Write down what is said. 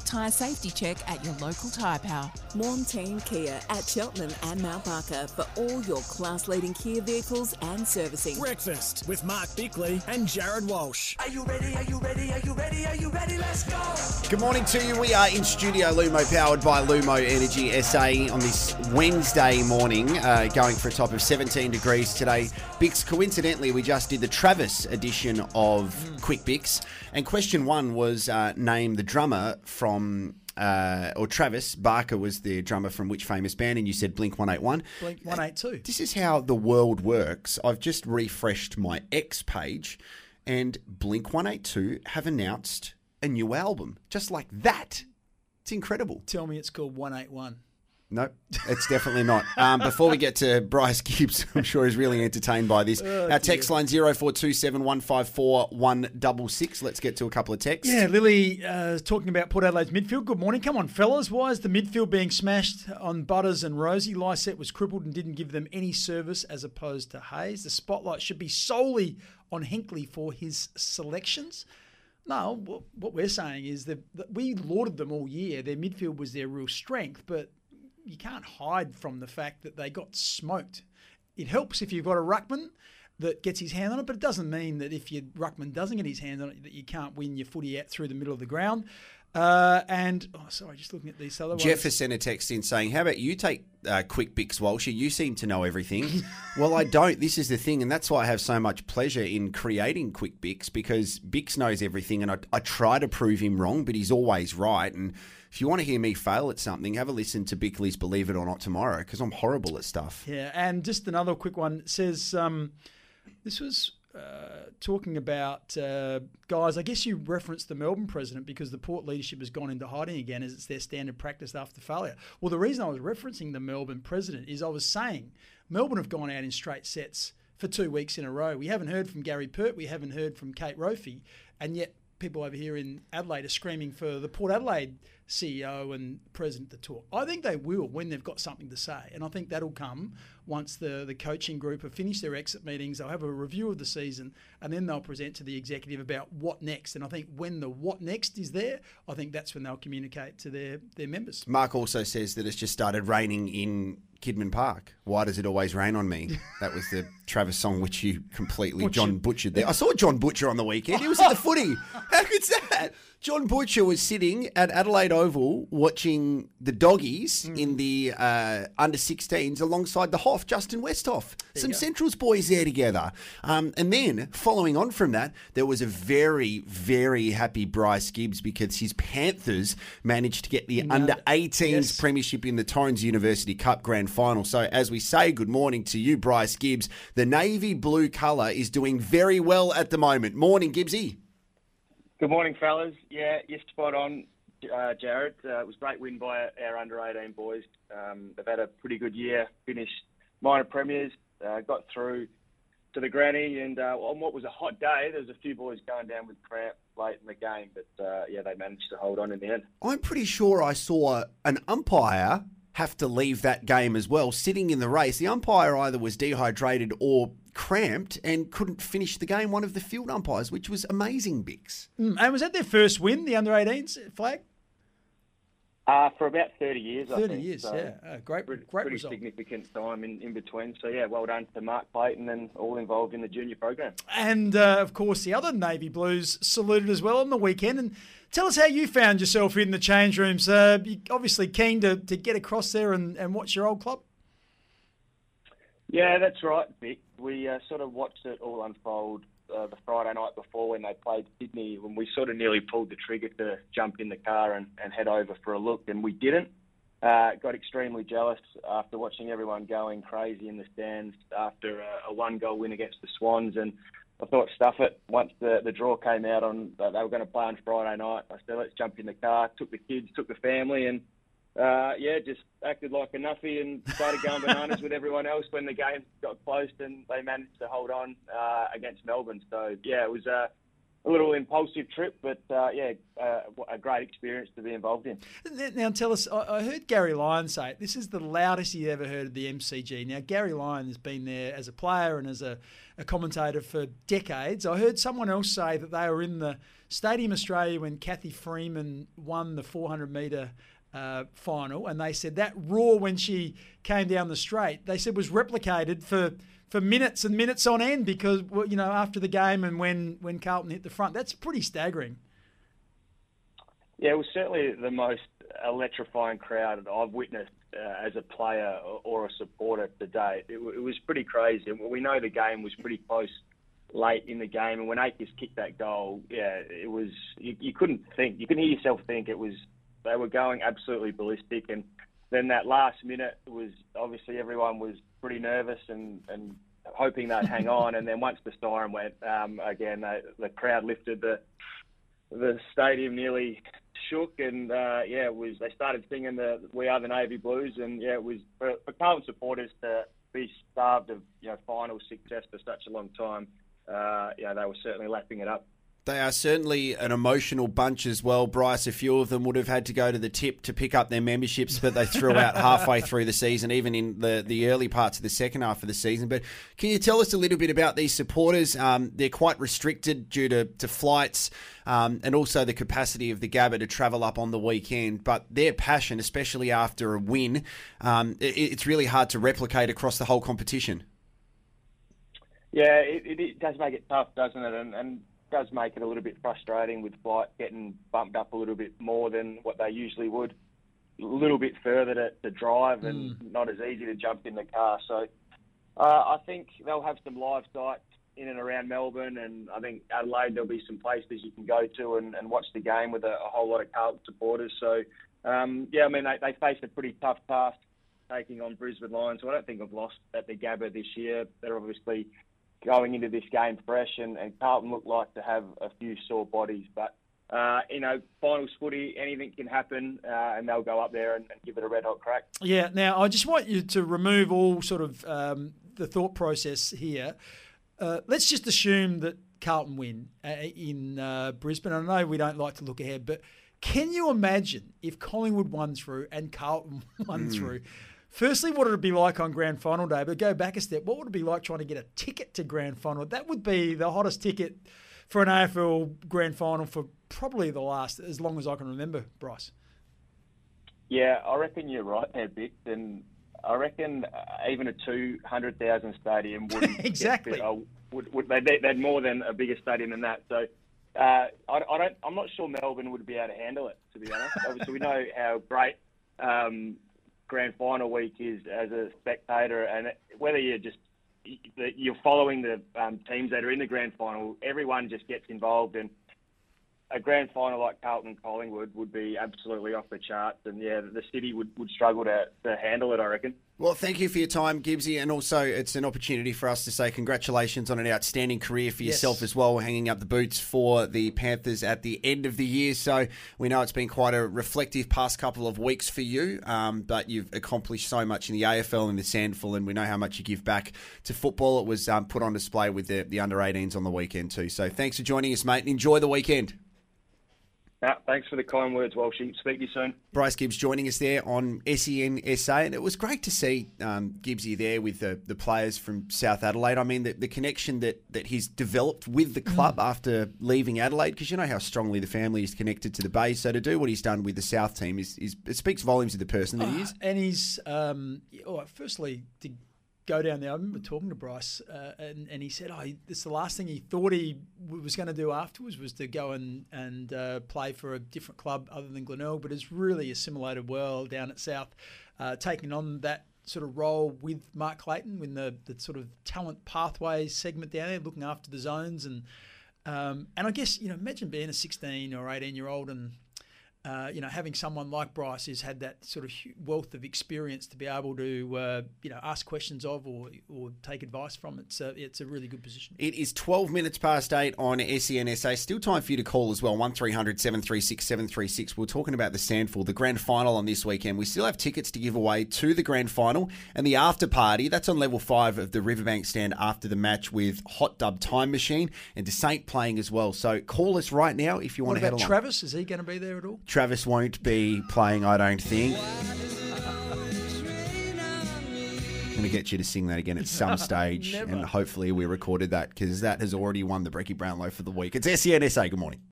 ultimate tyre safety check at your local tyre power. Warm Team Kia at Cheltenham and Mount Barker for all your class leading Kia vehicles and servicing. Breakfast with Mark Bickley and Jared Walsh. Are you ready? Are you ready? Are you ready? Are you ready? Let's go! Good morning to you. We are in studio Lumo, powered by Lumo Energy SA on this Wednesday morning, uh, going for a top of 17 degrees today. Bix, coincidentally, we just did the Travis edition of Quick Bix, and question one was uh, name the drummer from. Uh, or Travis Barker was the drummer from which famous band, and you said Blink 181. Blink 182. This is how the world works. I've just refreshed my X page, and Blink 182 have announced a new album. Just like that. It's incredible. Tell me it's called 181. Nope, it's definitely not. Um, before we get to Bryce Gibbs, I'm sure he's really entertained by this. Our text line 0427 154 166. Let's get to a couple of texts. Yeah, Lily uh, talking about Port Adelaide's midfield. Good morning. Come on, fellas. Why is the midfield being smashed on Butters and Rozee? Lycett was crippled and didn't give them any service as opposed to Hayes. The spotlight should be solely on Hinkley for his selections. No, what- we're saying is that we lauded them all year. Their midfield was their real strength, but you can't hide from the fact that they got smoked. It helps if you've got a ruckman that gets his hand on it, but it doesn't mean that if your ruckman doesn't get his hand on it, that you can't win your footy out through the middle of the ground. Uh, and oh, sorry, just looking at these other ones. Jeff has sent a text in saying, How about you take uh, Quick Bix Walshy? You seem to know everything. well, I don't. This is the thing. And that's why I have so much pleasure in creating Quick Bix because Bix knows everything. And I, I try to prove him wrong, but he's always right. And if you want to hear me fail at something, have a listen to Bickley's Believe It or Not tomorrow because I'm horrible at stuff. Yeah, and just another quick one says um, this was uh, talking about uh, guys. I guess you referenced the Melbourne president because the port leadership has gone into hiding again, as it's their standard practice after failure. Well, the reason I was referencing the Melbourne president is I was saying Melbourne have gone out in straight sets for two weeks in a row. We haven't heard from Gary Pert, we haven't heard from Kate Roffey, and yet people over here in Adelaide are screaming for the Port Adelaide CEO and president to talk. I think they will when they've got something to say, and I think that'll come once the the coaching group have finished their exit meetings. They'll have a review of the season, and then they'll present to the executive about what next. And I think when the what next is there, I think that's when they'll communicate to their their members. Mark also says that it's just started raining in Kidman Park. Why does it always rain on me? That was the Travis song which you completely John butchered there. I saw John Butcher on the weekend. He was at the footy. How good's that? John Butcher was sitting at Adelaide Oval watching the doggies in the uh, under 16s alongside the Hoff, Justin Westhoff. Some Centrals boys there together. Um, and then following on from that, there was a very, very happy Bryce Gibbs because his Panthers managed to get the under 18s Yes. premiership in the Torrens University Cup Grand Final. So, as we say good morning to you, Bryce Gibbs, the navy blue colour is doing very well at the moment. Morning, Gibbsy. Good morning, fellas. Yeah, you're spot on, uh, Jared. Uh, it was a great win by our under 18 boys. Um, they've had a pretty good year, finished minor premiers, uh, got through to the granny, and uh, on what was a hot day, there was a few boys going down with cramp late in the game, but uh, yeah, they managed to hold on in the end. I'm pretty sure I saw an umpire have to leave that game as well, sitting in the race. The umpire either was dehydrated or cramped and couldn't finish the game, one of the field umpires, which was amazing, Bix. Mm, And was that their first win, the under 18s flag? Uh, for about 30 years, I 30 years, so yeah. Uh, great, Pretty, great pretty result. significant time in, in between. So, yeah, well done to Mark Clayton and all involved in the junior program. And uh, of course, the other Navy Blues saluted as well on the weekend. And tell us how you found yourself in the change rooms. Uh, you obviously keen to, to get across there and, and watch your old club. Yeah, that's right, Vic. We uh, sort of watched it all unfold uh, the Friday night before when they played Sydney, when we sort of nearly pulled the trigger to jump in the car and, and head over for a look, and we didn't. Uh, got extremely jealous after watching everyone going crazy in the stands after a, a one-goal win against the Swans, and I thought, stuff it. Once the, the draw came out on they were going to play on Friday night, I said, let's jump in the car. Took the kids, took the family, and uh, yeah, just acted like a nuffy and started going bananas with everyone else when the game got close and they managed to hold on uh, against Melbourne. So yeah, it was a a little impulsive trip, but uh, yeah, uh, a great experience to be involved in. Now, tell us, I heard Gary Lyon say this is the loudest he ever heard of the MCG. Now, Gary Lyon has been there as a player and as a, a commentator for decades. I heard someone else say that they were in the Stadium Australia when Cathy Freeman won the 400 metre uh, final, and they said that roar when she came down the straight, they said was replicated for for minutes and minutes on end because you know after the game and when when Carlton hit the front, that's pretty staggering. Yeah, it was certainly the most electrifying crowd I've witnessed uh, as a player or a supporter to date. It, it was pretty crazy. We know the game was pretty close late in the game, and when Acres kicked that goal, yeah, it was you, you couldn't think, you couldn't hear yourself think. It was they were going absolutely ballistic, and then that last minute was obviously everyone was pretty nervous and, and hoping they'd hang on. And then once the siren went, um, again, they, the crowd lifted the the stadium nearly shook, and uh, yeah, it was they started singing the "We Are the Navy Blues," and yeah, it was for, for Carlton supporters to be starved of you know final success for such a long time. Uh, yeah, they were certainly lapping it up. They are certainly an emotional bunch as well, Bryce. A few of them would have had to go to the tip to pick up their memberships, but they threw out halfway through the season, even in the, the early parts of the second half of the season. But can you tell us a little bit about these supporters? Um, they're quite restricted due to, to flights um, and also the capacity of the Gabba to travel up on the weekend. But their passion, especially after a win, um, it, it's really hard to replicate across the whole competition. Yeah, it, it, it, does make it tough, doesn't it? And, and does make it a little bit frustrating with flight getting bumped up a little bit more than what they usually would. A little bit further to, to drive and mm. not as easy to jump in the car. So uh, I think they'll have some live sites in and around Melbourne, and I think Adelaide there'll be some places you can go to and, and watch the game with a, a whole lot of Carlton supporters. So um, yeah, I mean they, they face a pretty tough task taking on Brisbane Lions, who I don't think have lost at the Gabba this year. They're obviously going into this game fresh, and, and Carlton look like to have a few sore bodies. But uh, you know, finals footy, anything can happen, uh, and they'll go up there and, and, give it a red hot crack. Yeah. Now, I just want you to remove all sort of um, the thought process here. Uh, let's just assume that Carlton win uh, in uh, Brisbane. I know we don't like to look ahead, but can you imagine if Collingwood won through and Carlton won mm. through? Firstly, what would it be like on grand final day? But go back a step. What would it be like trying to get a ticket to grand final? That would be the hottest ticket for an AFL grand final for probably the last, as long as I can remember, Bryce. Yeah, I reckon you're right there, Vic. And I reckon uh, even a 200,000 stadium wouldn't exactly. Get, would, would, they'd, they'd more than a bigger stadium than that. So uh, I, I, don't. I'm not sure Melbourne would be able to handle it. To be honest, obviously we know how great um, grand final week is as a spectator, and whether you're just you're following the um, teams that are in the grand final, everyone just gets involved, and a grand final like Carlton Collingwood would be absolutely off the charts, and yeah, the city would, would struggle to, to handle it, I reckon. Well, thank you for your time, Gibbsy, and also it's an opportunity for us to say congratulations on an outstanding career for yourself yes. as well, hanging up the boots for the Panthers at the end of the year. So we know it's been quite a reflective past couple of weeks for you, um, but you've accomplished so much in the AFL and the SANFL, and we know how much you give back to football. It was um, put on display with the, the under 18s on the weekend too. So thanks for joining us, mate, and enjoy the weekend. No, thanks for the kind words, Walshy. Speak to you soon. Bryce Gibbs joining us there on SEN SA, and it was great to see um, Gibbsy there with the, the players from South Adelaide. I mean, the, the connection that, that he's developed with the club mm. after leaving Adelaide, because you know how strongly the family is connected to the Bay. So to do what he's done with the South team is, is it speaks volumes of the person that he is. And he's, um, oh, firstly, to go down there. I remember talking to Bryce, uh, and, and he said, "Oh, this the last thing he thought he was going to do afterwards was to go and and uh, play for a different club other than Glenelg, but it's really assimilated well down at South, uh, taking on that." Sort of role with Mark Clayton in the, the sort of talent pathways segment down there, looking after the zones and um, and I guess you know imagine being a 16 or 18 year old and uh, you know, having someone like Bryce who's had that sort of wealth of experience to be able to, uh, you know, ask questions of or or take advice from, it's a, it's a really good position. It is 12 minutes past 8 on SENSA. Still time for you to call as well. 1300 736 736. We're talking about the SANFL, the grand final on this weekend. We still have tickets to give away to the grand final and the after party. That's on level 5 of the Riverbank stand after the match with Hot Dub Time Machine and DeSaint playing as well. So call us right now if you want What to head about along. Travis? Is he going to be there at all? Travis won't be playing, I don't think. I'm going to get you to sing that again at some stage, Never. and hopefully we recorded that because that has already won the Brecky Brownlow for the week. It's SENSA. Good morning.